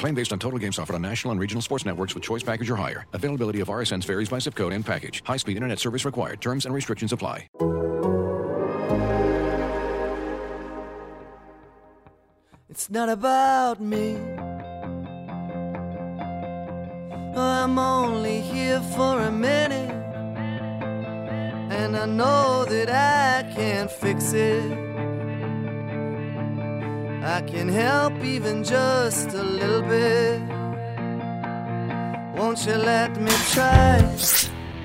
Claim based on total games offered on national and regional sports networks with choice package or higher. Availability of RSNs varies by zip code and package. High-speed internet service required. Terms and restrictions apply. It's not about me. I'm only here for a minute. And I know that I can't fix it. I can help even just a little bit. Won't you let me try?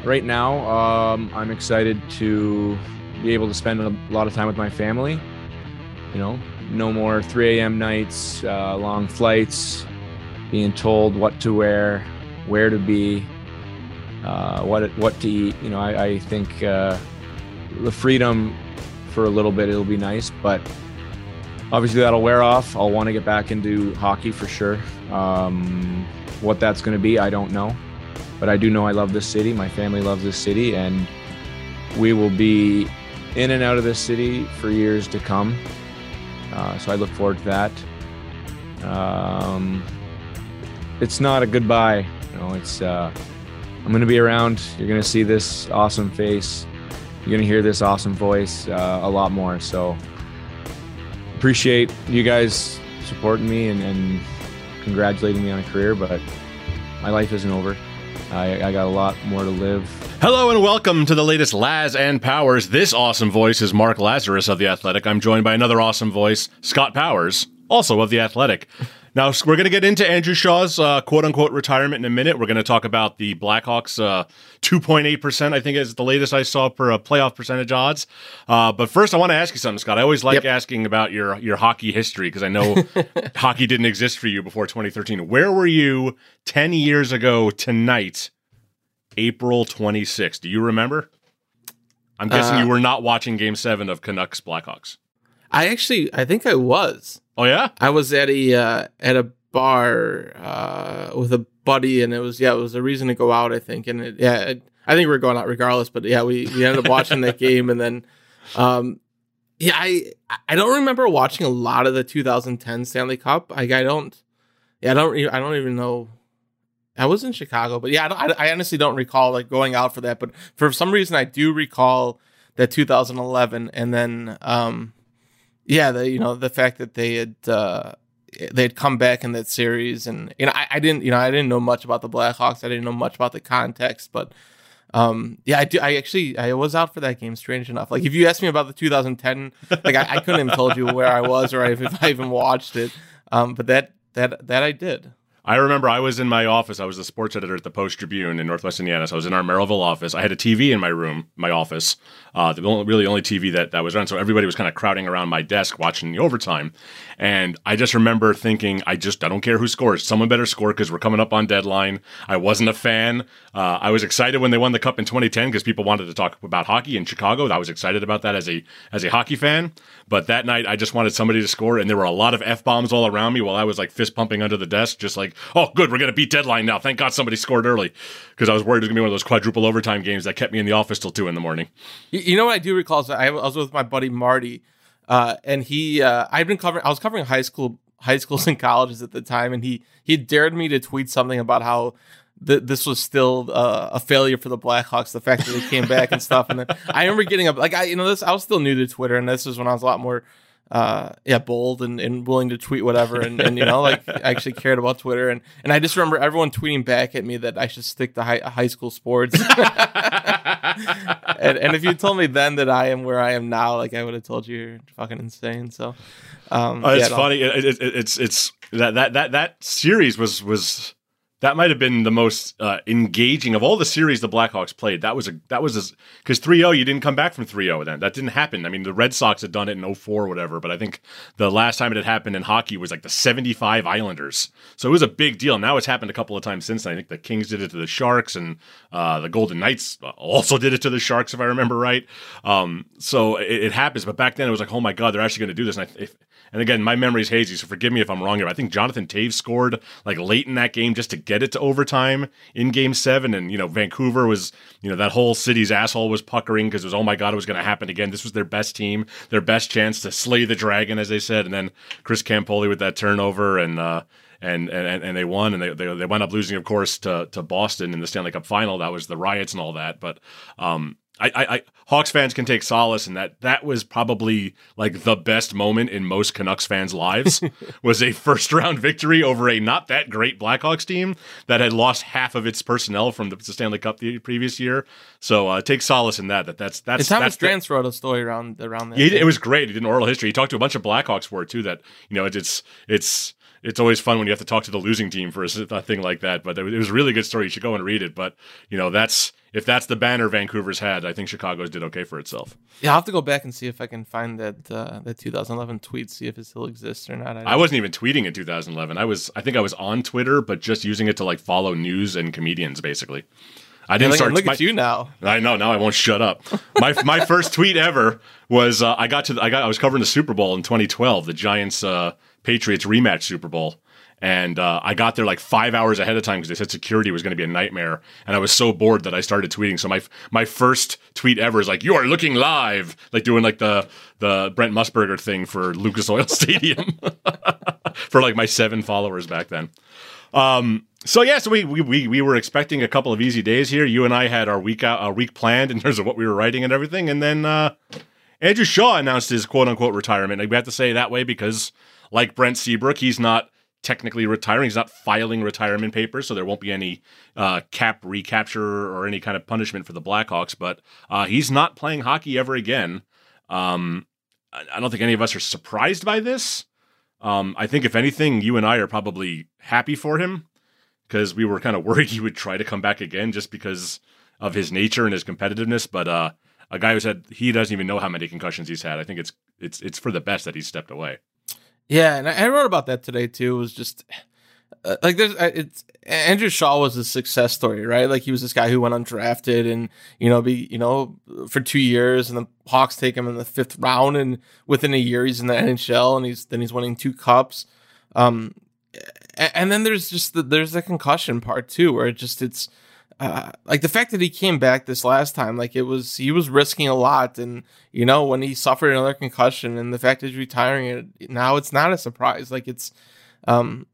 right now, um, I'm excited to be able to spend a lot of time with my family. You know, no more 3 a.m. nights, uh, long flights, being told what to wear, where to be, uh, what what to eat. You know, I, I think uh, the freedom for a little bit it'll be nice, but obviously that'll wear off. I'll want to get back into hockey for sure. Um, what that's going to be, I don't know but I do know I love this city. My family loves this city, and we will be in and out of this city for years to come. Uh, so I look forward to that. Um, it's not a goodbye. You know, it's uh, I'm going to be around. You're going to see this awesome face. You're going to hear this awesome voice uh, a lot more. So appreciate you guys supporting me and, and congratulating me on a career, but my life isn't over. I, I, got a lot more to live. Hello and welcome to the latest Laz and Powers. This awesome voice is Mark Lazerus of The Athletic. I'm joined by another awesome voice, Scott Powers, also of The Athletic. Now, we're going to get into Andrew Shaw's uh, quote unquote retirement in a minute. We're going to talk about the Blackhawks uh, 2.8%, I think is the latest I saw for a playoff percentage odds. Uh, but first, I want to ask you something, Scott. I always like yep. asking about your, your hockey history because I know hockey didn't exist for you before 2013. Where were you 10 years ago tonight, April 26th? Do you remember? I'm guessing you uh, were not watching game seven of Canucks Blackhawks. I actually, I think I was. Oh yeah, I was at a uh, at a bar uh, with a buddy, and it was yeah, it was a reason to go out. I think, and it, yeah, it, I think we are going out regardless. But yeah, we we ended up watching that game, and then um, yeah, I I don't remember watching a lot of the 2010 Stanley Cup. Like I don't, yeah, I don't I don't even know. I was in Chicago, but yeah, I, I honestly don't recall like going out for that. But for some reason, I do recall that 2011, and then um, yeah, the you know the fact that they had uh, they had come back in that series, and you know I, I, didn't you know I didn't know much about the Blackhawks. I didn't know much about the context, but um, yeah, I do. I actually I was out for that game. Strange enough, like if you asked me about the 2010, like I, I couldn't have told you where I was or if I even watched it. Um, but that that that I did. I remember I was in my office. I was the sports editor at the Post Tribune in Northwest Indiana. So I was in our Merrillville office. I had a TV in my room, my office, uh, the only, really only TV that, that was around. So everybody was kind of crowding around my desk watching the overtime. And I just remember thinking, I just, I don't care who scores. Someone better score because we're coming up on deadline. I wasn't a fan. Uh, I was excited when they won the cup in 2010 because people wanted to talk about hockey in Chicago. I was excited about that as a, as a hockey fan. But that night, I just wanted somebody to score. And there were a lot of F bombs all around me while I was like fist pumping under the desk, just like, oh, good, we're going to beat deadline now. Thank God somebody scored early because I was worried it was going to be one of those quadruple overtime games that kept me in the office till two in the morning. You know what I do recall is I was with my buddy Marty, uh, and he uh, I'd been covering I was covering high school high schools and colleges at the time, and he he dared me to tweet something about how th- this was still uh, a failure for the Blackhawks, the fact that they came back and stuff. And then I remember getting up like I you know this I was still new to Twitter, and this was when I was a lot more uh yeah bold and, and willing to tweet whatever and, and you know like I actually cared about twitter and and i just remember everyone tweeting back at me that i should stick to high, high school sports and, and if you told me then that I am where I am now, like I would have told you you're fucking insane. So, um, Oh, it's yeah, funny. It, it, it, it's it's that that that that series was was that might have been the most uh, engaging of all the series the Blackhawks played. That was a that was because 3-0 you didn't come back from 3-0 then. That didn't happen. I mean, the Red Sox had done it in 04 or whatever, but I think the last time it had happened in hockey was like the 75 Islanders. So it was a big deal. Now it's happened a couple of times since then. I think the Kings did it to the Sharks and uh, the Golden Knights also did it to the Sharks if I remember right. Um, so it, it happens, but back then it was like, "Oh my god, they're actually going to do this." And I, if, and again, my memory's hazy, so forgive me if I'm wrong here. I think Jonathan Toews scored like late in that game just to get it to overtime in Game Seven, and you know Vancouver was, you know, that whole city's asshole was puckering because it was, oh my god, it was going to happen again. This was their best team, their best chance to slay the dragon, as they said, and then Chris Campoli with that turnover and. uh and, and and they won, and they, they they wound up losing, of course, to to Boston in the Stanley Cup final. That was the riots and all that. But um, I, I, I Hawks fans can take solace in that that was probably like the best moment in most Canucks fans' lives was a first round victory over a not that great Blackhawks team that had lost half of its personnel from the Stanley Cup the previous year. So uh, take solace in that. That that's that's And Thomas Drance wrote a story around around that. he it was great. He did an oral history. He talked to a bunch of Blackhawks for it too. That you know, it's it's it's always fun when you have to talk to the losing team for a, thing like that. But it was a really good story. You should go and read it. But you know, that's if that's the banner Vancouver's had, I think Chicago's did okay for itself. Yeah, I'll have to go back and see if I can find that uh, that 2011 tweet, see if it still exists or not. I wasn't even tweeting in 2011. I was I think I was on Twitter, but just using it to like follow news and comedians basically. I didn't look, start. look my- at you now. I know. Now I won't shut up. My my first tweet ever was uh, I got to I got I was covering the Super Bowl in 2012, the Giants uh, Patriots rematch Super Bowl, and uh, I got there like five hours ahead of time because they said security was going to be a nightmare, and I was so bored that I started tweeting. So my my first tweet ever is like, "You are looking live," like doing like the the Brent Musburger thing for Lucas Oil Stadium for like my seven followers back then. Um, so yeah, so we, we we we were expecting a couple of easy days here. You and I had our week out, our week planned in terms of what we were writing and everything, and then uh, Andrew Shaw announced his quote unquote retirement. And we have to say that way because, like Brent Seabrook, he's not technically retiring. He's not filing retirement papers, so there won't be any uh, cap recapture or any kind of punishment for the Blackhawks. But uh, he's not playing hockey ever again. Um, I don't think any of us are surprised by this. Um, I think if anything, you and I are probably happy for him because we were kind of worried he would try to come back again just because of his nature and his competitiveness. But uh, a guy who said he doesn't even know how many concussions he's had. I think it's it's it's for the best that he stepped away. Yeah, and I, I wrote about that today too. It was just uh, like there's it's Andrew Shaw was a success story, right? Like he was this guy who went undrafted and you know be you know for two years, and the Hawks take him in the fifth round, and within a year he's in the NHL, and he's then he's winning two cups. Um, a- and then there's just the, there's the concussion part too, where it just it's uh, like the fact that he came back this last time, like it was he was risking a lot, and you know when he suffered another concussion, and the fact that he's retiring it now, it's not a surprise. Like it's, um,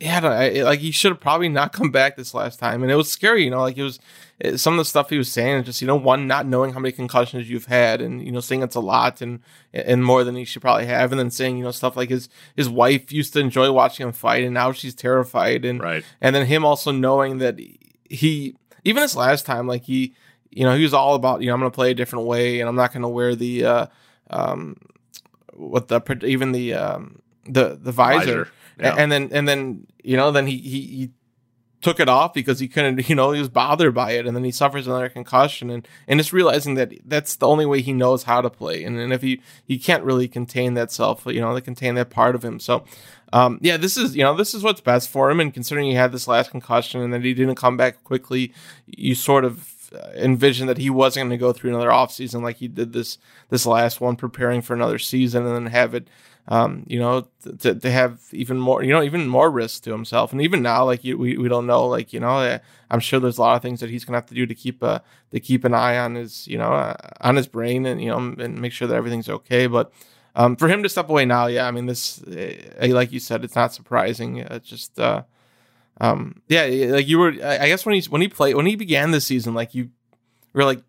yeah, I like he should have probably not come back this last time, and it was scary. You know, like it was it, some of the stuff he was saying, just you know, one not knowing how many concussions you've had, and you know, saying it's a lot and and more than he should probably have, and then saying you know stuff like his his wife used to enjoy watching him fight, and now she's terrified, and Right. and then him also knowing that he even this last time like he you know he was all about you know i'm gonna play a different way and i'm not gonna wear the uh um what the even the um the the visor, Visor, yeah. and then and then you know then he, he he took it off because he couldn't you know he was bothered by it and then he suffers another concussion and and just realizing that that's the only way he knows how to play. And, and if he he can't really contain that self you know to contain that part of him. So um yeah this is you know this is what's best for him and considering he had this last concussion and that he didn't come back quickly you sort of uh, envisioned that he wasn't going to go through another offseason like he did this this last one preparing for another season and then have it um, you know, to, to have even more, you know, even more risk to himself. And even now, like you, we, we don't know, like, you know, uh, I'm sure there's a lot of things that he's going to have to do to keep, uh, to keep an eye on his, you know, uh, on his brain and, you know, and make sure that everything's okay. But, um, for him to step away now, yeah, I mean, this, uh, like you said, it's not surprising. It's just, uh, um, yeah, like you were, I guess when he when he played, when he began this season, like you were like,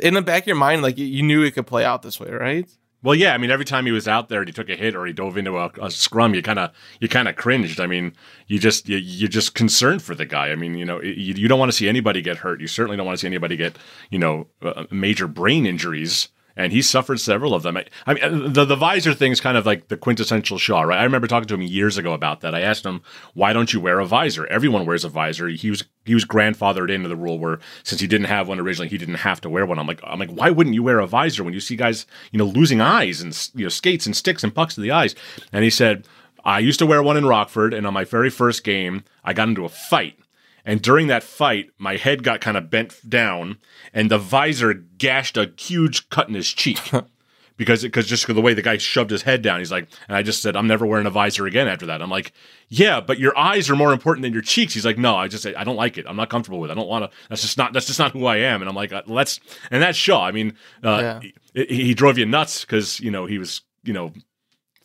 in the back of your mind, like you, you knew it could play out this way, right? Well, yeah, I mean, every time he was out there and he took a hit or he dove into a, a scrum, you kind of you kind of cringed. I mean, you just you, you're just concerned for the guy. I mean, you know, you, you don't want to see anybody get hurt. You certainly don't want to see anybody get you know uh, major brain injuries and he suffered several of them. I, I mean, uh, the the visor thing is kind of like the quintessential Shaw, right? I remember talking to him years ago about that. I asked him, "Why don't you wear a visor? Everyone wears a visor." He was he was grandfathered into the rule where since he didn't have one originally, he didn't have to wear one. I'm like, I'm like, why wouldn't you wear a visor when you see guys, you know, losing eyes and you know skates and sticks and pucks to the eyes? And he said, I used to wear one in Rockford, and on my very first game, I got into a fight and during that fight, my head got kind of bent down, and the visor gashed a huge cut in his cheek. because because just the way the guy shoved his head down, he's like, and I just said, I'm never wearing a visor again after that. I'm like, yeah, but your eyes are more important than your cheeks. He's like, no, I just I don't like it. I'm not comfortable with. it. I don't want to. That's just not that's just not who I am. And I'm like, uh, let's and that's Shaw. I mean, uh, yeah. he, he drove you nuts because you know he was you know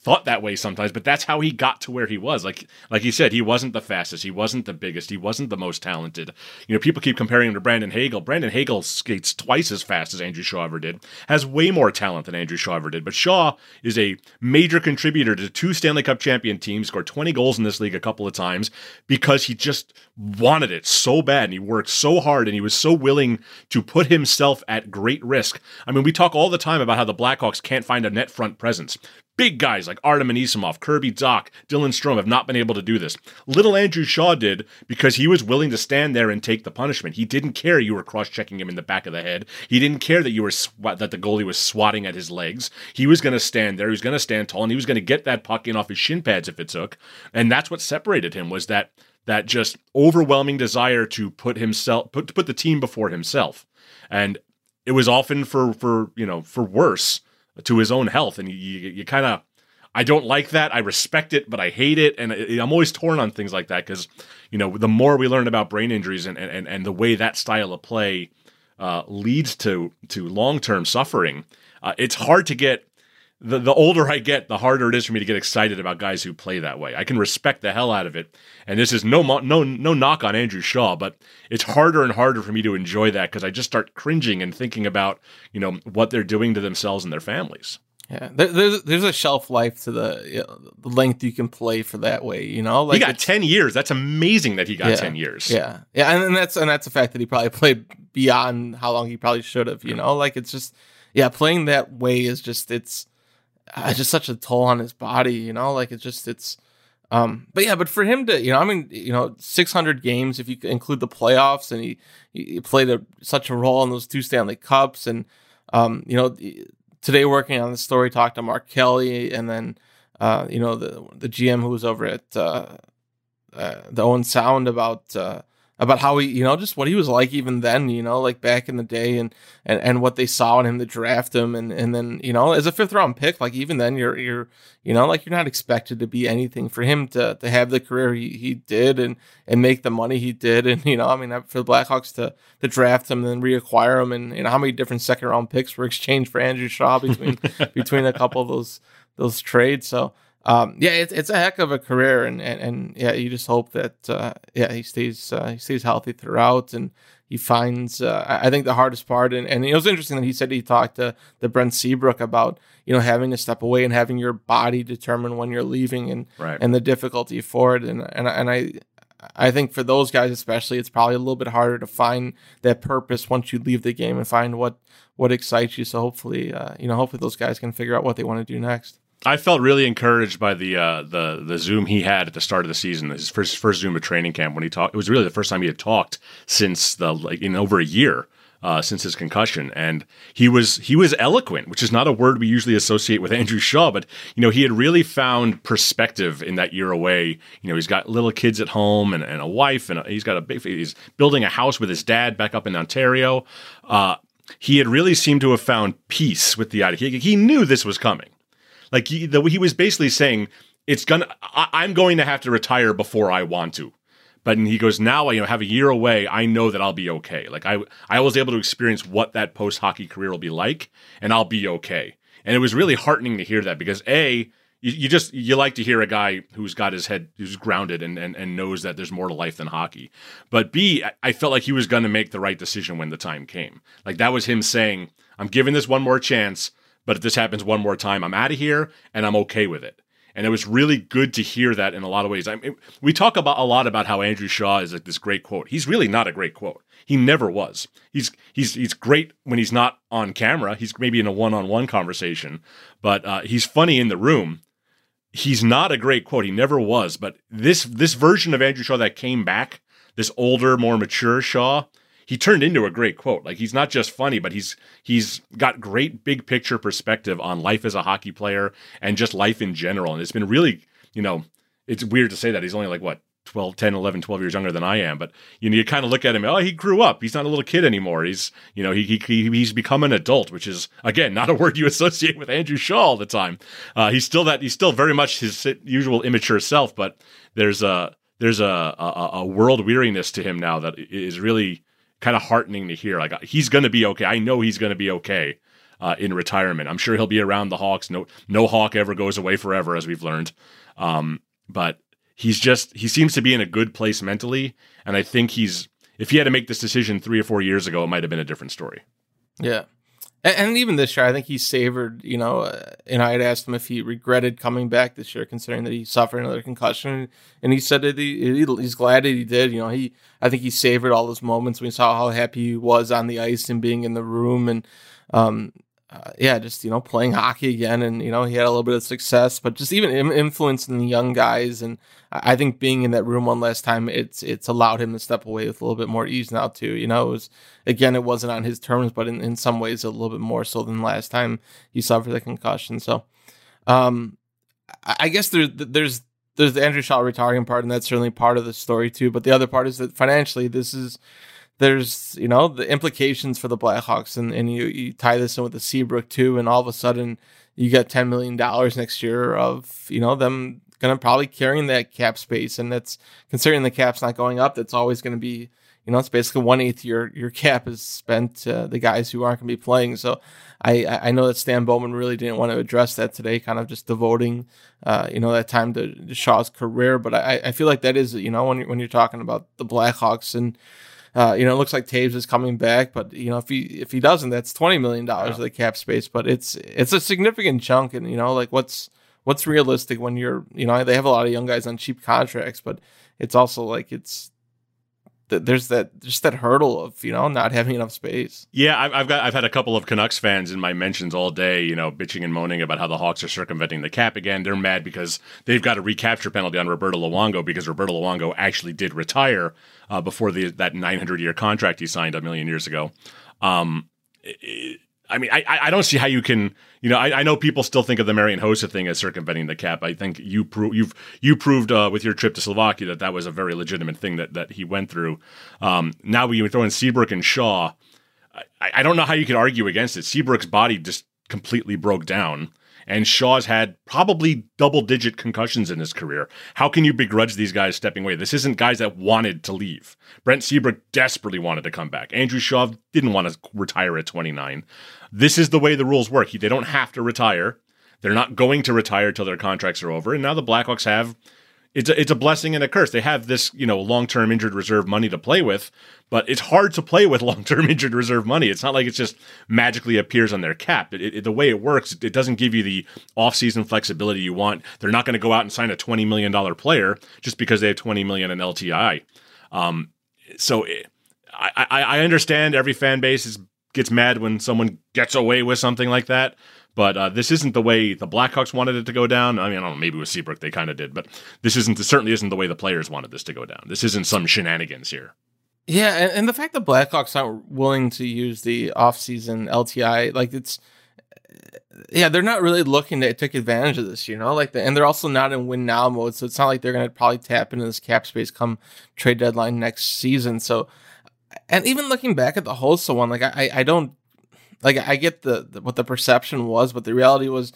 thought that way sometimes, but that's how he got to where he was. Like like he said, he wasn't the fastest, he wasn't the biggest, he wasn't the most talented. You know, people keep comparing him to Brandon Hagel. Brandon Hagel skates twice as fast as Andrew Shaw ever did, has way more talent than Andrew Shaw ever did. But Shaw is a major contributor to two Stanley Cup champion teams, scored 20 goals in this league a couple of times because he just wanted it so bad and he worked so hard and he was so willing to put himself at great risk. I mean, we talk all the time about how the Blackhawks can't find a net front presence. Big guys like Artem Anisimov, Kirby Dach, Dylan Strome have not been able to do this. Little Andrew Shaw did because he was willing to stand there and take the punishment. He didn't care you were cross-checking him in the back of the head. He didn't care that you were sw- that the goalie was swatting at his legs. He was going to stand there. He was going to stand tall, and he was going to get that puck in off his shin pads if it took. And that's what separated him was that that just overwhelming desire to put himself put to put the team before himself. And it was often for for you know for worse to his own health. And you, you, you kind of, I don't like that. I respect it, but I hate it. And I'm always torn on things like that because, you know, the more we learn about brain injuries and, and, and the way that style of play uh, leads to, to long term suffering, uh, it's hard to get. The, the older I get, the harder it is for me to get excited about guys who play that way. I can respect the hell out of it, and this is no no no knock on Andrew Shaw, but it's harder and harder for me to enjoy that because I just start cringing and thinking about you know what they're doing to themselves and their families. Yeah, there, there's there's a shelf life to the, you know, the length you can play for that way. You know, like he got ten years. That's amazing that he got yeah, ten years. Yeah, yeah, and, and that's and that's the fact that he probably played beyond how long he probably should have. You know, like it's just yeah, playing that way is just it's uh, just such a toll on his body. You know, like it's just it's um, but yeah, but for him to, you know, I mean, you know, 600 games if you include the playoffs, and he he played a, such a role in those two Stanley Cups, and um, you know, today working on the story, talked to Mark Kelley, and then uh, you know the the GM who was over at uh, uh, the Owen Sound about uh, about how he, you know, just what he was like even then, you know, like back in the day and, and, and what they saw in him to draft him. And, and then, you know, as a fifth round pick, like even then you're, you're, you know, like you're not expected to be anything for him to, to have the career he, he did and, and make the money he did. And, you know, I mean, for the Blackhawks to, to draft him and then reacquire him and, you know, how many different second round picks were exchanged for Andrew Shaw between, between a couple of those, those trades. So, um, yeah, it's it's a heck of a career, and and, and yeah, you just hope that uh, yeah he stays uh, he stays healthy throughout, and he finds uh, I think the hardest part, and, and it was interesting that he said he talked to the Brent Seabrook about you know having to step away and having your body determine when you're leaving, and right. and the difficulty for it, and and and I. I think for those guys especially, it's probably a little bit harder to find that purpose once you leave the game and find what what excites you. So hopefully, uh, you know, hopefully those guys can figure out what they want to do next. I felt really encouraged by the uh, the the Zoom he had at the start of the season. His first first Zoom at training camp when he talked. It was really the first time he had talked since the like in over a year. Uh, since his concussion, and he was he was eloquent, which is not a word we usually associate with Andrew Shaw. But you know, he had really found perspective in that year away. You know, he's got little kids at home and, and a wife, and a, he's got a big. He's building a house with his dad back up in Ontario. Uh, he had really seemed to have found peace with the idea. He, he knew this was coming. Like he, the, he was basically saying, it's gonna, I, am going to have to retire before I want to. But he goes, now I you know, have a year away. I know that I'll be okay. Like I, I was able to experience what that post hockey career will be like, and I'll be okay. And it was really heartening to hear that because a, you, you, just you like to hear a guy who's got his head who's grounded and, and, and knows that there's more to life than hockey. But B, I felt like he was going to make the right decision when the time came. Like that was him saying, "I'm giving this one more chance, but if this happens one more time, I'm out of here and I'm okay with it. And it was really good to hear that in a lot of ways. I mean, we talk about a lot about how Andrew Shaw is like this great quote. He's really not a great quote. He never was. He's he's he's great when he's not on camera. He's maybe in a one-on-one conversation, but uh, he's funny in the room. He's not a great quote. He never was. But this this version of Andrew Shaw that came back, this older, more mature Shaw, he turned into a great quote. Like he's not just funny, but he's he's got great big picture perspective on life as a hockey player and just life in general. And it's been really, you know, it's weird to say that. He's only like what 12 10 11 12 years younger than i am. But you know you kind of look at him oh he grew up. He's not a little kid anymore. He's you know he, he he's become an adult which is again not a word you associate with andrew shaw all the time. Uh, he's still that he's still very much his usual immature self but there's a there's a, a, a world weariness to him now that is really kind of heartening to hear. Like he's going to be okay. I know he's going to be okay uh, in retirement. I'm sure he'll be around the Hawks. No, no Hawk ever goes away forever, as we've learned. Um, but he's just he seems to be in a good place mentally, and I think he's if he had to make this decision three or four years ago, it might have been a different story. Yeah. And, even this year, I think he savored, you know, uh, and I had asked him if he regretted coming back this year, considering that he suffered another concussion. And he said that he, he's glad that he did. You know, he, I think he savored all those moments when he saw how happy he was on the ice and being in the room. And, um, uh, yeah, just you know, playing hockey again, and you know, he had a little bit of success, but just even influencing the young guys, and I think being in that room one last time, it's it's allowed him to step away with a little bit more ease now too. You know, it was again, it wasn't on his terms, but in, in some ways, a little bit more so than last time he suffered the concussion. So, um, I guess there's there's there's the Andrew Shaw retiring part, and that's certainly part of the story too. But the other part is that financially, this is there's you know the implications for the Blackhawks, and and you, you tie this in with the Seabrook too, and all of a sudden you get ten million dollars next year of you know them going to probably carrying that cap space, and that's considering the cap's not going up. That's always going to be you know it's basically one eighth your your cap is spent uh, the guys who aren't going to be playing. So I I know that Stan Bowman really didn't want to address that today, kind of just devoting uh, you know that time to, to Shaw's career. But I I feel like that is you know when you're, when you're talking about the Blackhawks and uh, you know, it looks like Toews is coming back, but you know, if he if he doesn't, that's twenty million dollars of the cap space. But it's it's a significant chunk, and you know, like what's what's realistic when you're you know they have a lot of young guys on cheap contracts, but it's also like it's there's that just that hurdle of you know not having enough space. Yeah, I've, I've, got I've had a couple of Canucks fans in my mentions all day, you know, bitching and moaning about how the Hawks are circumventing the cap again. They're mad because they've got a recapture penalty on Roberto Luongo because Roberto Luongo actually did retire uh, before the that 900 year contract he signed a million years ago. Um, it, I mean, I I don't see how you can. You know, I, I know people still think of the Marian Hossa thing as circumventing the cap. I think you pro- you've you proved uh, with your trip to Slovakia that that was a very legitimate thing that that he went through. Um, now we throw in Seabrook and Shaw. I, I don't know how you could argue against it. Seabrook's body just completely broke down and Shaw's had probably double digit concussions in his career. How can you begrudge these guys stepping away? This isn't guys that wanted to leave. Brent Seabrook desperately wanted to come back. Andrew Shaw didn't want to retire at 29. This is the way the rules work. They don't have to retire. They're not going to retire till their contracts are over. And now the Blackhawks have it's a, it's a blessing and a curse. They have this, you know, long-term injured reserve money to play with, but it's hard to play with long-term injured reserve money. It's not like it just magically appears on their cap. It, it, the way it works, it doesn't give you the off-season flexibility you want. They're not going to go out and sign a twenty million dollar player just because they have twenty million in LTI. Um, so it, I, I, I understand every fan base is, gets mad when someone gets away with something like that. But uh, this isn't the way the Blackhawks wanted it to go down. I mean, I don't know, maybe with Seabrook they kind of did, but this isn't certainly isn't the way the players wanted this to go down. This isn't some shenanigans here. Yeah, and, and the fact that Blackhawks aren't willing to use the offseason LTI, like it's yeah, they're not really looking to take advantage of this, you know, like the, and they're also not in win now mode, so it's not like they're going to probably tap into this cap space come trade deadline next season. So, and even looking back at the Hossa one, like I, I don't like I get the, the, what the perception was, but the reality was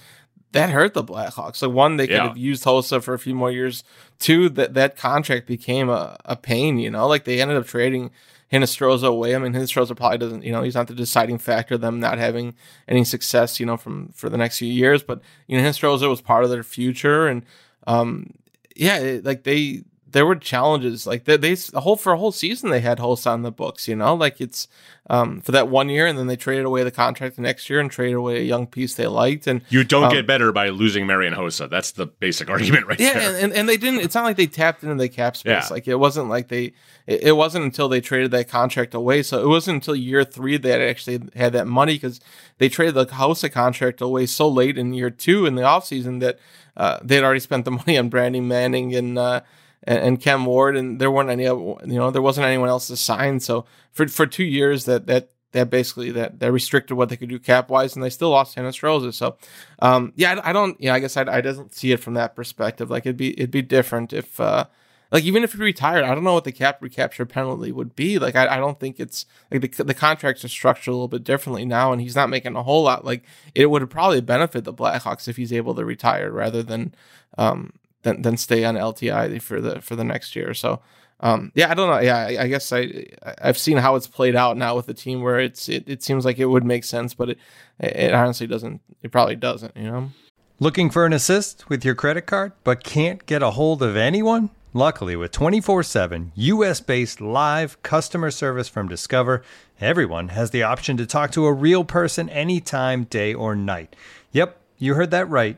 that hurt the Blackhawks. Like one, they could yeah. have used Hossa for a few more years. Two, that that contract became a, a pain. You know, like they ended up trading Hinostroza away. I mean, Hinostroza probably doesn't. You know, he's not the deciding factor them not having any success. You know, from for the next few years. But you know, Hinostroza was part of their future, and um, yeah, it, like they there were challenges like they, they the whole for a whole season they had Hossa on the books, you know, like it's um, for that one year, and then they traded away the contract the next year and traded away a young piece they liked, and You don't um, get better by losing Marian Hossa. That's the basic argument right yeah, there. and, and, and they didn't. It's not like they tapped into the cap space. Yeah. Like it wasn't like they. It, it wasn't until they traded that contract away. So it wasn't until year three that actually had that money because they traded the Hossa contract away so late in year two in the offseason that uh, they had already spent the money on Brandon Manning and. Uh, and, and Cam Ward, and there weren't any, you know, there wasn't anyone else to sign. So for for two years, that that that basically that that restricted what they could do cap wise, and they still lost Dennis Rosa. So, um, yeah, I, I don't, yeah, I guess I, I doesn't see it from that perspective. Like it'd be it'd be different if, uh, like even if he retired, I don't know what the cap recapture penalty would be. Like I, I don't think it's like the the contracts are structured a little bit differently now, and he's not making a whole lot. Like it would probably benefit the Blackhawks if he's able to retire rather than, um, than than stay on LTI for the for the next year. So. Um, yeah, I don't know. Yeah, I, I guess I I've seen how it's played out now with the team where it's it, it seems like it would make sense, but it it honestly doesn't. It probably doesn't. You know. Looking for an assist with your credit card, but can't get a hold of anyone? Luckily, with 24 7 US based live customer service from Discover, everyone has the option to talk to a real person anytime, day or night. Yep, you heard that right.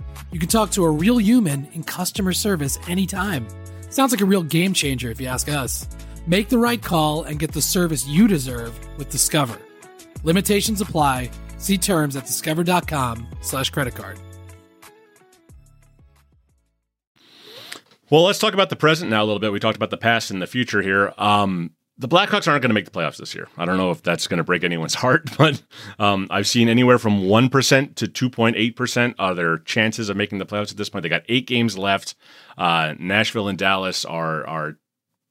You can talk to a real human in customer service anytime. Sounds like a real game changer if you ask us. Make the right call and get the service you deserve with Discover. Limitations apply. See terms at discover.com slash credit card. Well, let's talk about the present now a little bit. We talked about the past and the future here. Um, the Blackhawks aren't going to make the playoffs this year. I don't know if that's going to break anyone's heart, but um, I've seen anywhere from 1% to 2.8% are their chances of making the playoffs at this point. They got eight games left. Uh, Nashville and Dallas are are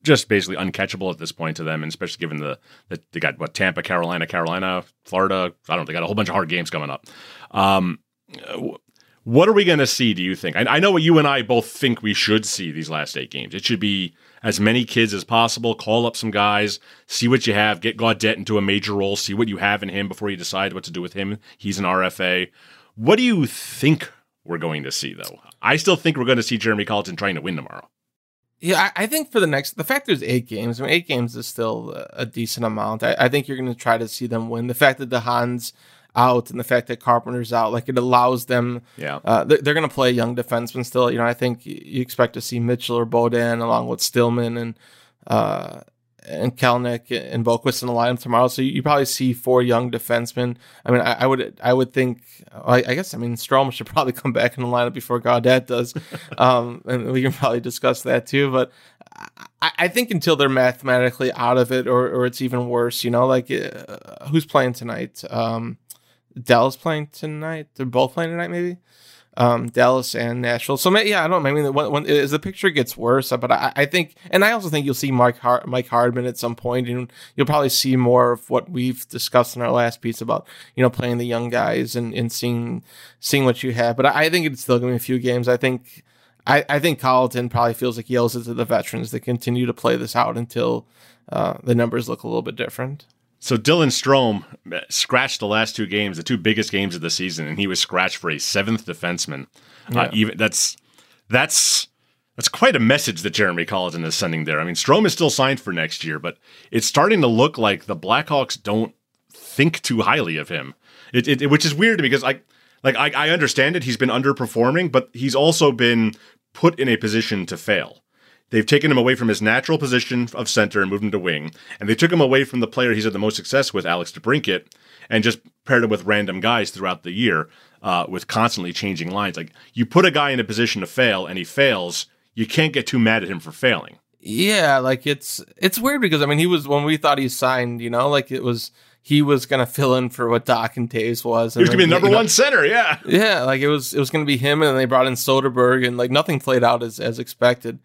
just basically uncatchable at this point to them, and especially given the that they got what Tampa, Carolina, Carolina, Florida. I don't know. They got a whole bunch of hard games coming up. Um, what are we going to see, do you think? I, I know what you and I both think we should see these last eight games. It should be as many kids as possible, call up some guys, see what you have, get Gaudette into a major role, see what you have in him before you decide what to do with him. He's an RFA. What do you think we're going to see, though? I still think we're going to see Jeremy Colliton trying to win tomorrow. Yeah, I, I think for the next, the fact there's eight games, I mean, eight games is still a, a decent amount. I, I think you're going to try to see them win. The fact that the Hans out and the fact that Carpenter's out, like it allows them. Yeah. Uh, they're they're going to play young defensemen still. You know, I think you expect to see Mitchell or Beaudin along with Stillman and uh, and Kalynuk and Boqvist in the lineup tomorrow. So you, you probably see four young defensemen. I mean, I, I would I would think. I, I guess I mean Strome should probably come back in the lineup before Gaudette does, um, and we can probably discuss that too. But I, I think until they're mathematically out of it, or or it's even worse, you know, like uh, who's playing tonight? Um, Dallas playing tonight. They're both playing tonight, maybe. Um, Dallas and Nashville. So yeah, I don't. I mean, when, when as the picture gets worse, but I, I think, and I also think you'll see Mike Mike Hardman at some point, and you'll probably see more of what we've discussed in our last piece about you know playing the young guys and, and seeing seeing what you have. But I, I think it's still going to be a few games. I think. I, I think Colliton probably feels like he owes it to the veterans to continue to play this out until uh, the numbers look a little bit different. So Dylan Strome scratched the last two games, the two biggest games of the season, and he was scratched for a seventh defenseman. Yeah. Uh, even that's that's that's quite a message that Jeremy Colliton is sending there. I mean, Strome is still signed for next year, but it's starting to look like the Blackhawks don't think too highly of him. It, it, which is weird because I like I, I understand it. He's been underperforming, but he's also been put in a position to fail. They've taken him away from his natural position of center and moved him to wing, and they took him away from the player he's had the most success with, Alex DeBrincat, and just paired him with random guys throughout the year, uh, with constantly changing lines. Like you put a guy in a position to fail, and he fails, you can't get too mad at him for failing. Yeah, like it's it's weird because I mean he was when we thought he signed, you know, like it was he was gonna fill in for what Dach and Toews was. He was gonna be the number you know, one center, yeah. Yeah, like it was it was gonna be him, and then they brought in Soderberg, and like nothing played out as as expected.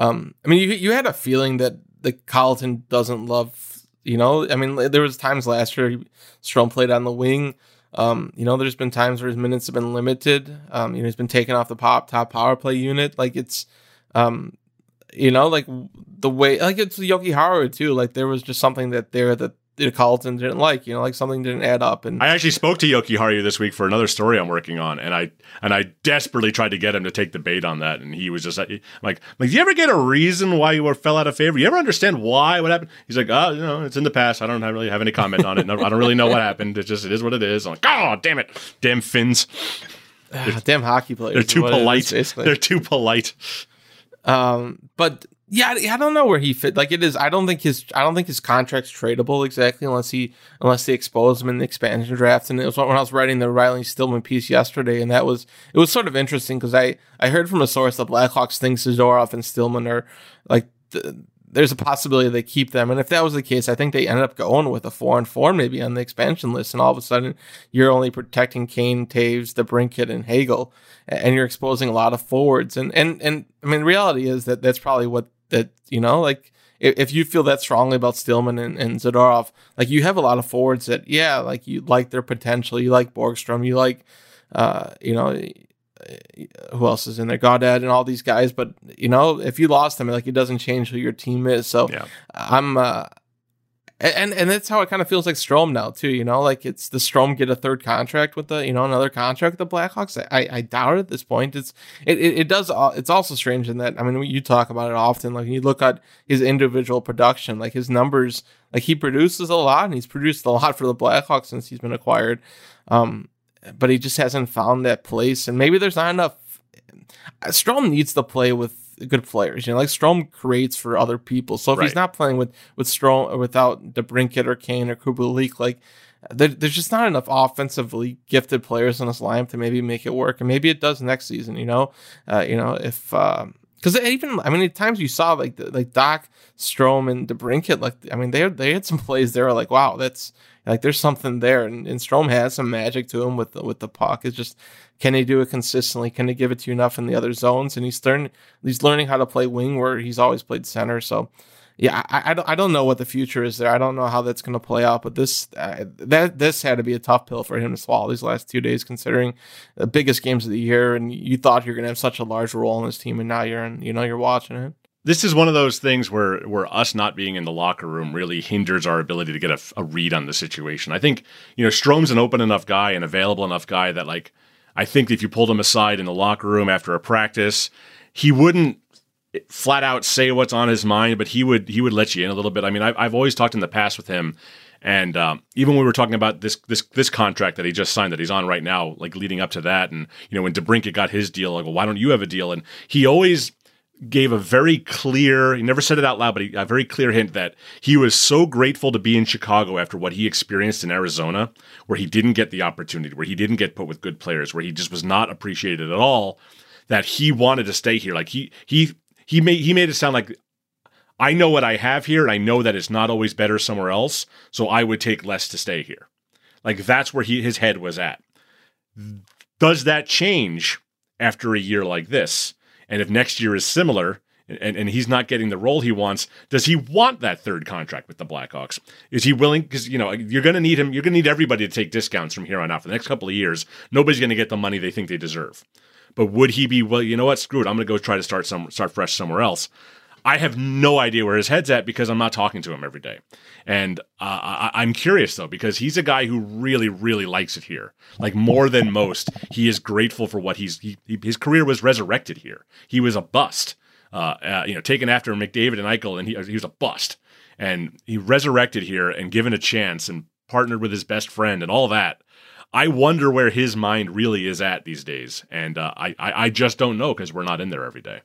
Um, I mean, you you had a feeling that the Colliton doesn't love. You know, I mean, there was times last year Strome played on the wing. Um, you know, there's been times where his minutes have been limited. Um, you know, he's been taken off the pop top power play unit. Like it's, um, you know, like the way like it's Jokiharju too. Like there was just something that there that the didn't like. You know, like something didn't add up. And I actually spoke to Jokiharju this week for another story I'm working on, and I and I desperately tried to get him to take the bait on that, and he was just like, like, like, do you ever get a reason why you were fell out of favor? You ever understand why? What happened? He's like, oh, you know, it's in the past. I don't have, really have any comment on it. No, I don't really know what happened. It just it is what it is. I'm like, oh, damn it, damn Finns. Ah, damn hockey players. They're too is, polite. basically. They're too polite. Um, but yeah, I don't know where he fit. Like it is, I don't think his, I don't think his contract's tradable exactly unless he, unless they expose him in the expansion draft. And it was when I was writing the Riley Stillman piece yesterday, and that was, it was sort of interesting because I, I heard from a source that Blackhawks think Zadorov and Stillman are like, th- there's a possibility they keep them. And if that was the case, I think they ended up going with a four and four maybe on the expansion list. And all of a sudden, you're only protecting Kane, Toews, the Brinkett, and Hagel, and you're exposing a lot of forwards. And and and I mean, reality is that that's probably what that you know, like if, if you feel that strongly about Stillman and, and Zadorov, like you have a lot of forwards that yeah, like you like their potential, you like Borgstrom, you like, uh, you know who else is in there? Gaudette and all these guys. But you know, if you lost them, like it doesn't change who your team is. So Yeah. I'm, uh, and and that's how it kind of feels like Strome now too. You know, like it's the Strome get a third contract with the you know another contract with the Blackhawks. I I doubt it at this point. It's it it, it does. It's also strange in that I mean you talk about it often. Like you look at his individual production, like his numbers, like he produces a lot and he's produced a lot for the Blackhawks since he's been acquired. Um, but he just hasn't found that place, and maybe there's not enough. Strome needs to play with good players. You know, like Strome creates for other people. So if he's not playing with with Strome without DeBrincat or Kane or Kubalik, like there, there's just not enough offensively gifted players in this lineup to maybe make it work. And maybe it does next season. You know, uh, you know if. Um, because even I mean, at times you saw like the, like Dach Strome and DeBrincat, like I mean, they they had some plays there like wow, that's like there's something there, and, and Strome has some magic to him with the, with the puck. It's just can he do it consistently? Can he give it to you enough in the other zones? And he's learning he's learning how to play wing where he's always played center. So yeah, I, I don't I don't know what the future is there. I don't know how that's going to play out. But this uh, that this had to be a tough pill for him to swallow these last two days, considering the biggest games of the year, and you thought you're going to have such a large role in this team, and now you're in you know you're watching it. This is one of those things where where us not being in the locker room really hinders our ability to get a, a read on the situation. I think you know Strome's an open enough guy, and available enough guy that like I think if you pulled him aside in the locker room after a practice, he wouldn't flat out say what's on his mind, but he would he would let you in a little bit. I mean, I've, I've always talked in the past with him, and um, even when we were talking about this this this contract that he just signed that he's on right now, like leading up to that, and you know when DeBrincat got his deal, I go, why don't you have a deal? And he always gave a very clear he never said it out loud but he, a very clear hint that he was so grateful to be in chicago after what he experienced in arizona where he didn't get the opportunity where he didn't get put with good players where he just was not appreciated at all that he wanted to stay here like he he he made he made it sound like i know what i have here and i know that it's not always better somewhere else so i would take less to stay here like that's where he his head was at does that change after a year like this? And if next year is similar and, and he's not getting the role he wants, does he want that third contract with the Blackhawks? Is he willing? Because, you know, you're going to need him, you're going to need everybody to take discounts from here on out for the next couple of years. Nobody's going to get the money they think they deserve. But would he be, well, you know what, screw it, I'm going to go try to start some start fresh somewhere else. I have no idea where his head's at because I'm not talking to him every day. And uh, I, I'm curious though, because he's a guy who really, really likes it here. Like more than most, he is grateful for what he's, he, he- his career was resurrected here. He was a bust, uh, uh, you know, taken after McDavid and Eichel, and he, he was a bust. And he resurrected here and given a chance and partnered with his best friend and all that. I wonder where his mind really is at these days. And uh, I, I, I just don't know because we're not in there every day.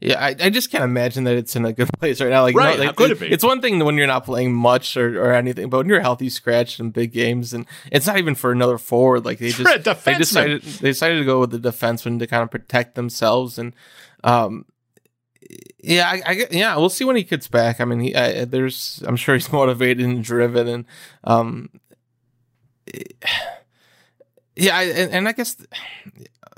Yeah, I, I just can't imagine that it's in a good place right now. Like, Right, like, could it be? It's one thing when you're not playing much or, or anything, but when you're healthy, scratched in big games, and it's not even for another forward. Like they just they decided they decided to go with the defenseman to kind of protect themselves, and um, yeah, I, I yeah, we'll see when he gets back. I mean, he I, there's I'm sure he's motivated and driven, and um, yeah, I, and, and I guess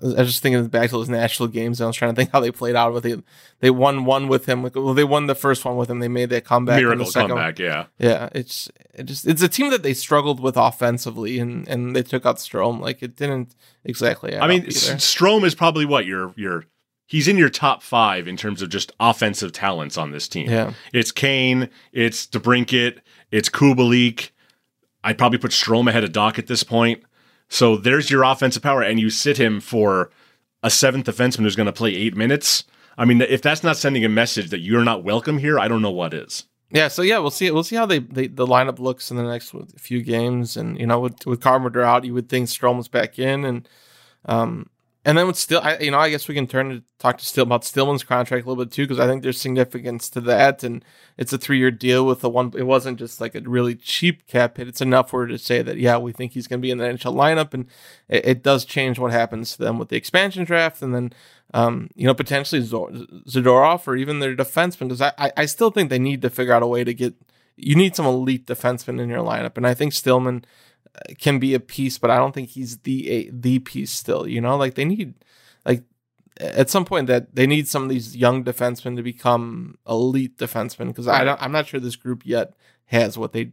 I was just thinking back to those national games. And I was trying to think how they played out with it. They won one with him. Like, well, they won the first one with him. They made that comeback. Miracle the second comeback, yeah. Yeah, it's it just it's a team that they struggled with offensively, and and they took out Strome. Like it didn't exactly. I mean. Strome is probably what your your he's in your top five in terms of just offensive talents on this team. Yeah. It's Kane, it's DeBrincat, it's Kubalik. I'd probably put Strome ahead of Dach at this point. So there's your offensive power, and you sit him for a seventh defenseman who's going to play eight minutes. I mean, if that's not sending a message that you're not welcome here, I don't know what is. Yeah, so yeah, we'll see. We'll see how they, they the lineup looks in the next few games, and you know, with with Carpenter out, you would think Strome was back in, and um, and then with still, I, you know, I guess we can turn to talk to Still about Stillman's contract a little bit too, because I think there's significance to that, and it's a three year deal with the one. It wasn't just like a really cheap cap hit; it's enough for to say that yeah, we think he's going to be in the NHL lineup, and it, it does change what happens to them with the expansion draft, and then um, you know, potentially Zadorov or even their defenseman, because I, I, I still think they need to figure out a way to get. You need some elite defenseman in your lineup, and I think Stillman can be a piece, but I don't think he's the a, the piece still. You know, like they need like at some point that they need some of these young defensemen to become elite defensemen because I don't, I'm not sure this group yet has what they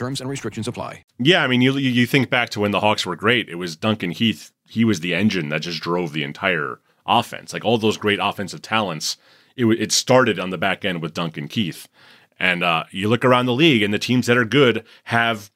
Terms and restrictions apply. Yeah, I mean, you you think back to when the Hawks were great. It was Duncan Keith. He was the engine that just drove the entire offense. Like all those great offensive talents, it it started on the back end with Duncan Keith. And uh, you look around the league, and the teams that are good have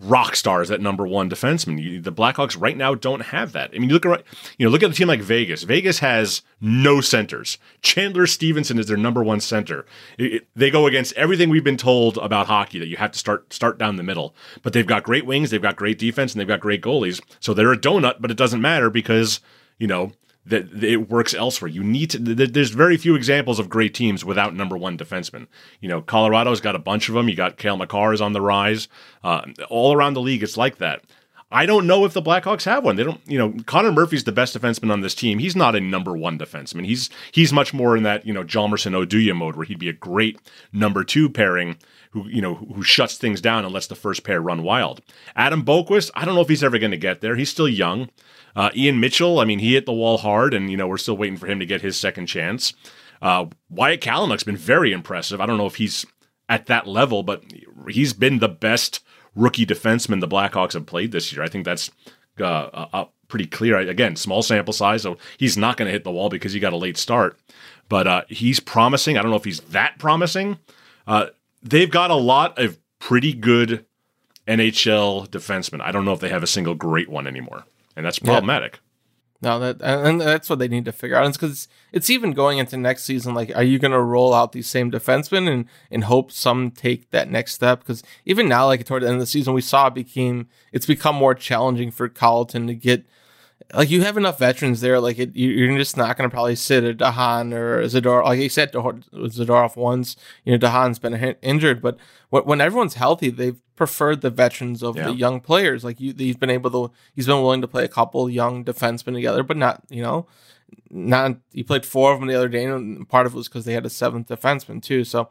rock stars at number one defenseman. You, the Blackhawks right now don't have that. I mean, you look around, you know, look at a team like Vegas. Vegas has no centers. Chandler Stephenson is their number one center. It- it- they go against everything we've been told about hockey that you have to start start down the middle. But they've got great wings, they've got great defense, and they've got great goalies. So they're a donut, but it doesn't matter because you know that it works elsewhere. You need to. There's very few examples of great teams without number one defensemen. You know, Colorado's got a bunch of them. You got Cale Makar is on the rise. Uh, all around the league, it's like that. I don't know if the Blackhawks have one. They don't. You know, Connor Murphy's the best defenseman on this team. He's not a number one defenseman. He's he's much more in that you know Hjalmarsson Oduya mode where he'd be a great number two pairing. Who you know who shuts things down and lets the first pair run wild. Adam Boqvist, I don't know if he's ever going to get there. He's still young. Uh, Ian Mitchell, I mean, he hit the wall hard, and you know we're still waiting for him to get his second chance. Uh, Wyatt Kalynuk's been very impressive. I don't know if he's at that level, but he's been the best rookie defenseman the Blackhawks have played this year. I think that's uh, uh, pretty clear. Again, small sample size, so he's not going to hit the wall because he got a late start. But uh, he's promising. I don't know if he's that promising. Uh, they've got a lot of pretty good NHL defensemen. I don't know if they have a single great one anymore, and that's Yeah. No, that and that's what they need to figure out. It's because it's even going into next season. Like, are you going to roll out these same defensemen and and hope some take that next step? Because even now, like toward the end of the season, we saw it became it's become more challenging for Colliton to get. Like you have enough veterans there, like it, you- you're just not going to probably sit a de Haan or Zador. Like you said, Dor- Zadorov once, you know, de Haan's been injured, but when everyone's healthy, they've preferred the veterans over Yeah. the young players. Like you, he's been able to, he's been willing to play a couple young defensemen together, but not, you know, not. He played four of them the other day, and part of it was because they had a seventh defenseman too. So,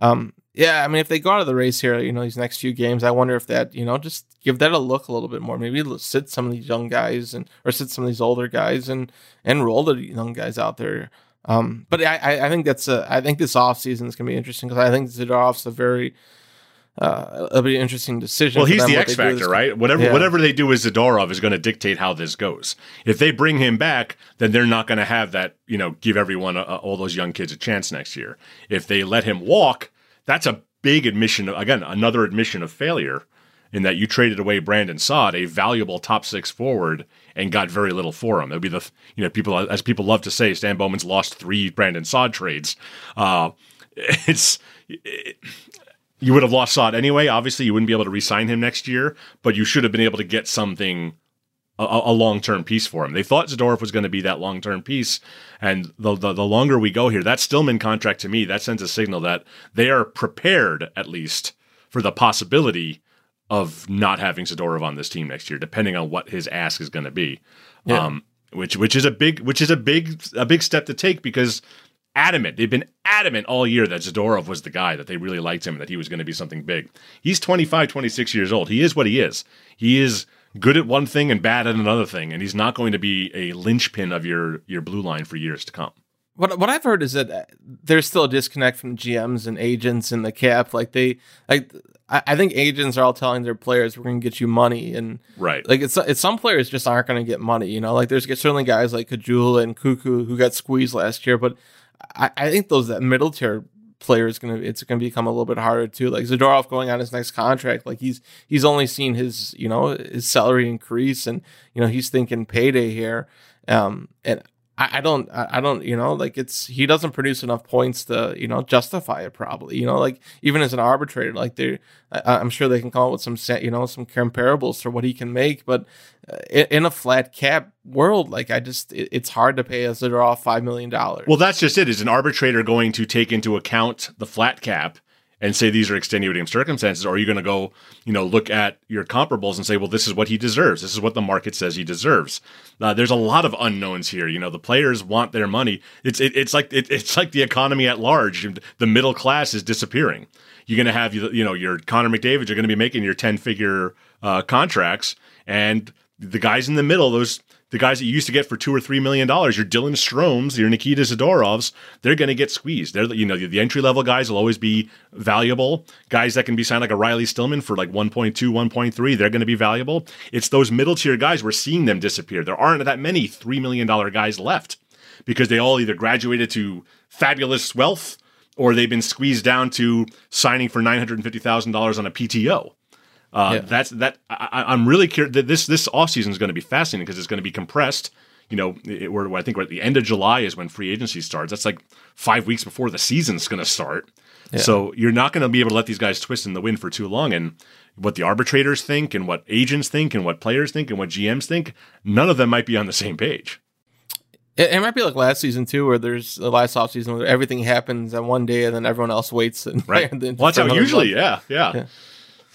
um, yeah, I mean, if they go out of the race here, you know, these next few games, I wonder if that, you know, just give that a look a little bit more. Maybe sit some of these young guys and or sit some of these older guys and and roll the young guys out there. Um, but I, I- think that's a, I think this offseason is going to be interesting because I think Zadorov's a very, uh, it'll be an interesting decision. Well, he's them the X they do this factor, right? Whatever Yeah. whatever they do with Zadorov is going to dictate how this goes. If they bring him back, then they're not going to have that, you know, give everyone, uh, all those young kids a chance next year. If they let him walk, that's a big admission, of, again, another admission of failure in that you traded away Brandon Saad, a valuable top six forward, and got very little for him. It would be the, you know, people, as people love to say, Stan Bowman's lost three Brandon Saad trades. Uh, it's, you would have lost Saad anyway. Obviously, you wouldn't be able to re-sign him next year, but you should have been able to get something a, a long term piece for him. They thought Zadorov was going to be that long term piece, and the, the the longer we go here, that Stillman contract to me that sends a signal that they are prepared at least for the possibility of not having Zadorov on this team next year, depending on what his ask is going to be. Yeah. Um, which which is a big which is a big a big step to take because adamant they've been adamant all year that Zadorov was the guy that they really liked him and that he was going to be something big. He's 25, 26 years old. He is what he is. He is good at one thing and bad at another thing, and he's not going to be a linchpin of your your blue line for years to come. What what I've heard is that uh, there's still a disconnect from GMs and agents in the cap. Like they like I, I think agents are all telling their players we're going to get you money and Right. like it's it's some players just aren't going to get money. You know, like there's certainly guys like Kajula and Cuckoo who got squeezed last year, but I, I think those that middle tier player is gonna it's gonna become a little bit harder too. Like Zadorov going on his next contract, like he's he's only seen his you know his salary increase, and you know he's thinking payday here. Um, and I, I don't I, I don't you know like it's he doesn't produce enough points to you know justify it probably you know like even as an arbitrator like they I'm sure they can come up with some sa- you know some comparables for what he can make, but uh, in, a flat cap world like I just it, it's hard to pay a Zadorov five million dollars. Well, that's just it. Is an arbitrator going to take into account the flat cap and say these are extenuating circumstances, or are you going to go, you know, look at your comparables and say, well, this is what he deserves. This is what the market says he deserves. Uh, there's a lot of unknowns here. You know, the players want their money. It's it, it's like it, it's like the economy at large. The middle class is disappearing. You're going to have you know your Connor McDavid. You're going to be making your ten figure uh, contracts, and the guys in the middle, those the guys that you used to get for two or three million dollars, your Dylan Stromes, your Nikita Zadorovs, they're going to get squeezed. They're you know the entry level guys will always be valuable. Guys that can be signed like a Riley Stillman for like 1.2, 1.3, they're going to be valuable. It's those middle tier guys we're seeing them disappear. There aren't that many three million dollar guys left because they all either graduated to fabulous wealth or they've been squeezed down to signing for nine hundred and fifty thousand dollars on a PTO. Uh, Yeah. That's that. I, I'm really curious. that This this off season is going to be fascinating because it's going to be compressed. You know, it, we're I think we're at the end of July is when free agency starts. That's like five weeks before the season's going to start. So you're not going to be able to let these guys twist in the wind for too long. And what the arbitrators think, and what agents think, and what players think, and what GMs think, none of them might be on the same page. It, it might be like last season too, where there's the last off season where everything happens on one day and then everyone else waits. And, Right. well, that's how usually. Yeah, yeah, Yeah.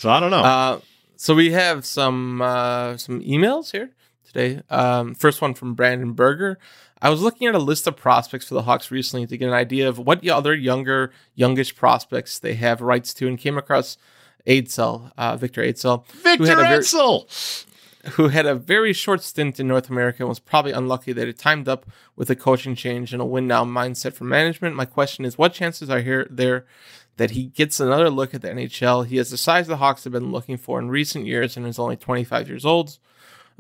So I don't know. Uh, so we have some uh, some emails here today. Um, first one from Brandon Berger. I was looking at a list of prospects for the Hawks recently to get an idea of what other younger, youngish prospects they have rights to, and came across Ejdsell, uh, Victor Ejdsell, Victor very- who had a very short stint in North America and was probably unlucky that it timed up with a coaching change and a win now mindset from management. My question is, what chances are here there that he gets another look at the NHL? He has the size the Hawks have been looking for in recent years and is only 25 years old.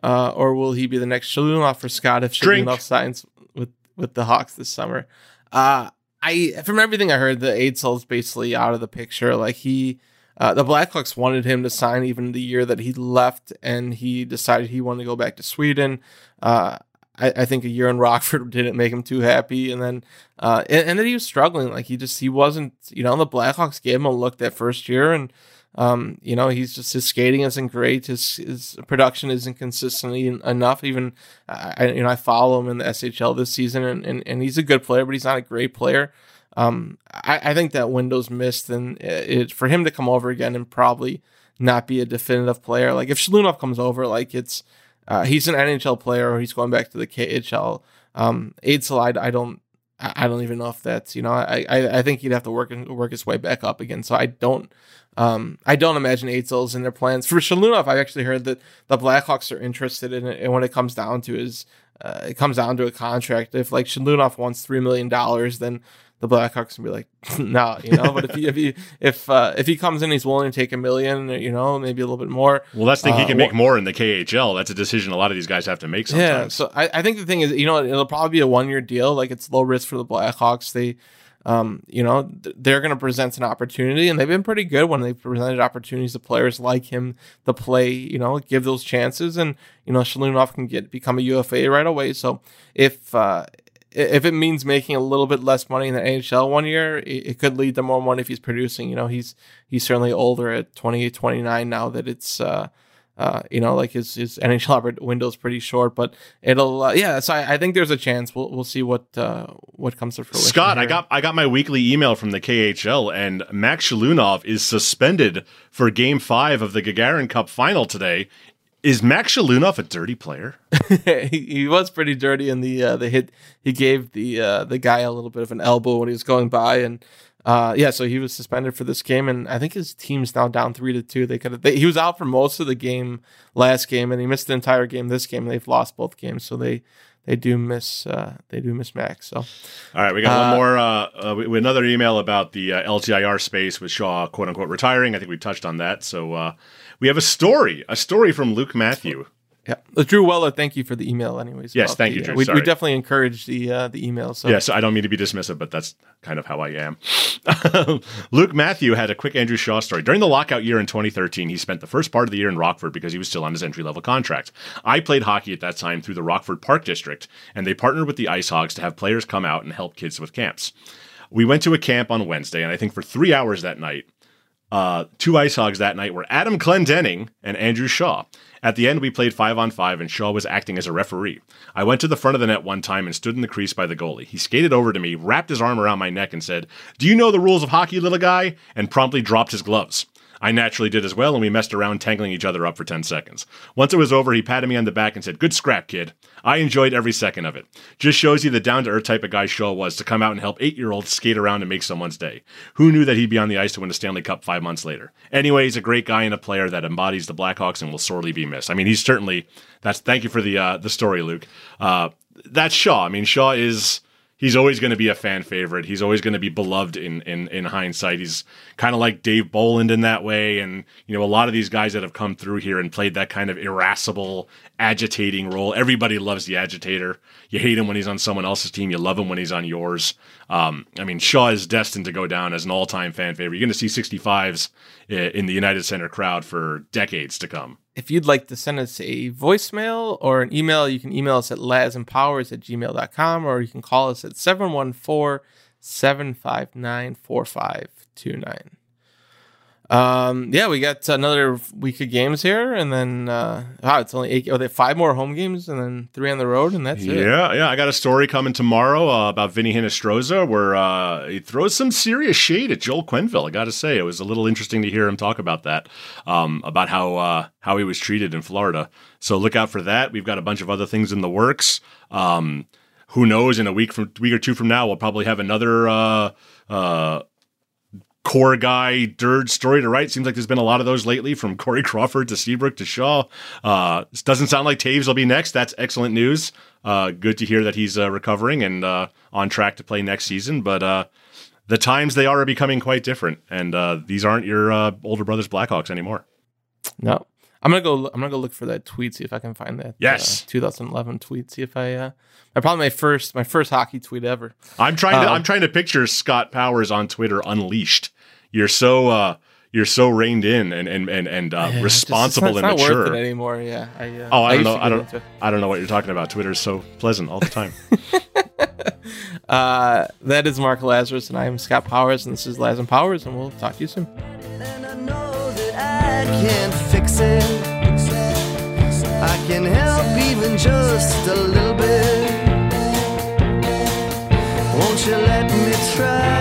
Uh, or will he be the next Shalunov for Scott if. Shalunov signs with, with the Hawks this summer? Uh, I from everything I heard, the Ejdsell is basically out of the picture. Like he, uh, the Blackhawks wanted him to sign even the year that he left, and he decided he wanted to go back to Sweden. Uh, I, I think a year in Rockford didn't make him too happy, and then uh, and, and then he was struggling. Like he just he wasn't, you know, the Blackhawks gave him a look that first year, and um, you know, he's just his skating isn't great. His his production isn't consistently enough. Even I, you know, I follow him in the SHL this season, and, and, and he's a good player, but he's not a great player. Um, I, I think that window's missed, and it, for him to come over again and probably not be a definitive player. Like if Shalunov comes over, like it's uh, he's an NHL player, he's going back to the KHL. Um, Ejdsell, I, I don't. I I don't even know if that's you know I, I I think he'd have to work and work his way back up again. So I don't um I don't imagine Ejdsell's in their plans for Shalunov. I've actually heard that the Blackhawks are interested in it, and when it comes down to is uh, it comes down to a contract. If like Shalunov wants three million dollars, then the Blackhawks can be like, no, you know. But if he if he if uh, if he comes in, he's willing to take a million, you know, maybe a little bit more. Well, that's the thing. he Uh, can wha- make more in the KHL. That's a decision a lot of these guys have to make sometimes. yeah, so I, I think the thing is, you know, it'll probably be a one year deal. Like it's low risk for the Blackhawks. They, um, you know, th- they're going to present an opportunity, and they've been pretty good when they've presented opportunities to players like him to play. You know, give those chances, and you know, Shalunov can get become a UFA right away. So if uh, if it means making a little bit less money in the NHL one year, it, it could lead to more money if he's producing. You know, he's he's certainly older at 28, 29 now that it's. Uh, Uh, you know, like his his NHL window is pretty short, but it'll uh, yeah. So I, I, think there's a chance. We'll we'll see what uh, what comes to fruition. Scott, here. I got I got my weekly email from the KHL, and Max Shalunov is suspended for Game Five of the Gagarin Cup final today. Is Max Shalunov a dirty player? he, he, was pretty dirty in the uh, the hit. He gave the uh, the guy a little bit of an elbow when he was going by, and uh, yeah, so he was suspended for this game, and I think his team's now down three to two. They could have. He was out for most of the game last game, and he missed the entire game this game. They've lost both games, so they they do miss uh, they do miss Max. So, all right, we got uh, one more uh, uh, another email about the uh, LTIR space with Shaw quote unquote retiring. I think we touched on that. So uh, we have a story, a story from Luke Matthew. Yeah, uh, Drew Weller, thank you for the email. Anyways, yes, thank the, you, Drew. We, we, definitely encourage the uh, the email. So yes, I don't mean to be dismissive, but that's kind of how I am. Luke Matthew had a quick Andrew Shaw story. During the lockout year in 2013, he spent the first part of the year in Rockford because he was still on his entry level contract. I played hockey at that time through the Rockford Park District, and they partnered with the Ice Hogs to have players come out and help kids with camps. We went to a camp on Wednesday, and I think for three hours that night, uh, two Ice Hogs that night were Adam Clendening and Andrew Shaw. At the end, we played five on five, and Shaw was acting as a referee. I went to the front of the net one time and stood in the crease by the goalie. He skated over to me, wrapped his arm around my neck, and said, Do you know the rules of hockey, little guy? and promptly dropped his gloves. I naturally did as well, and we messed around tangling each other up for 10 seconds. Once it was over, he patted me on the back and said, Good scrap, kid. I enjoyed every second of it. Just shows you the down to earth type of guy Shaw was to come out and help eight year olds skate around and make someone's day. Who knew that he'd be on the ice to win a Stanley Cup five months later? Anyway, he's a great guy and a player that embodies the Blackhawks and will sorely be missed. I mean, he's certainly that's thank you for the uh, the story, Luke. Uh, that's Shaw. I mean, Shaw is he's always going to be a fan favorite. He's always going to be beloved in in in hindsight. He's kind of like Dave Bolland in that way, and you know a lot of these guys that have come through here and played that kind of irascible, agitating role. Everybody loves the agitator. You hate him when he's on someone else's team. You love him when he's on yours. Um, I mean, Shaw is destined to go down as an all-time fan favorite. You're going to see 65s in the United Center crowd for decades to come if you'd like to send us a voicemail or an email, you can email us at lazandpowers at gmail.com or you can call us at 714 759 4529. Um, yeah, we got another week of games here, and then uh, wow, it's only eight. Oh, they five more home games, and then three on the road, and that's yeah, it. Yeah, yeah. I got a story coming tomorrow uh, about Vinny Hinostroza, where uh, he throws some serious shade at Joel Quenneville. I got to say, it was a little interesting to hear him talk about that, um, about how uh, how he was treated in Florida. So look out for that. We've got a bunch of other things in the works. Um, who knows? In a week from week or two from now, we'll probably have another uh, uh, core guy dirt story to write. Seems like there's been a lot of those lately, from Corey Crawford to Seabrook to Shaw. Uh, doesn't sound like Toews will be next. That's excellent news. Uh, good to hear that he's uh, recovering and uh, on track to play next season. But uh, the times they are becoming quite different, and uh, these aren't your older brothers Blackhawks anymore. No. I'm gonna go. I'm gonna go look for that tweet. See if I can find that. Yes, 2011 tweet. See if I. Uh, probably my first my first hockey tweet ever. I'm trying to. I'm trying to picture Scott Powers on Twitter unleashed you're so uh, you're so reined in and and and, and uh, yeah, responsible just, and mature. Worth it anymore, yeah. I, uh, oh, I, I don't know. I don't. I don't know what you're talking about. Twitter's so pleasant all the time. uh, that is Mark Lazerus, and I am Scott Powers, and this is Laz and Powers, and we'll talk to you soon. I can help even just a little bit. Won't you let me try?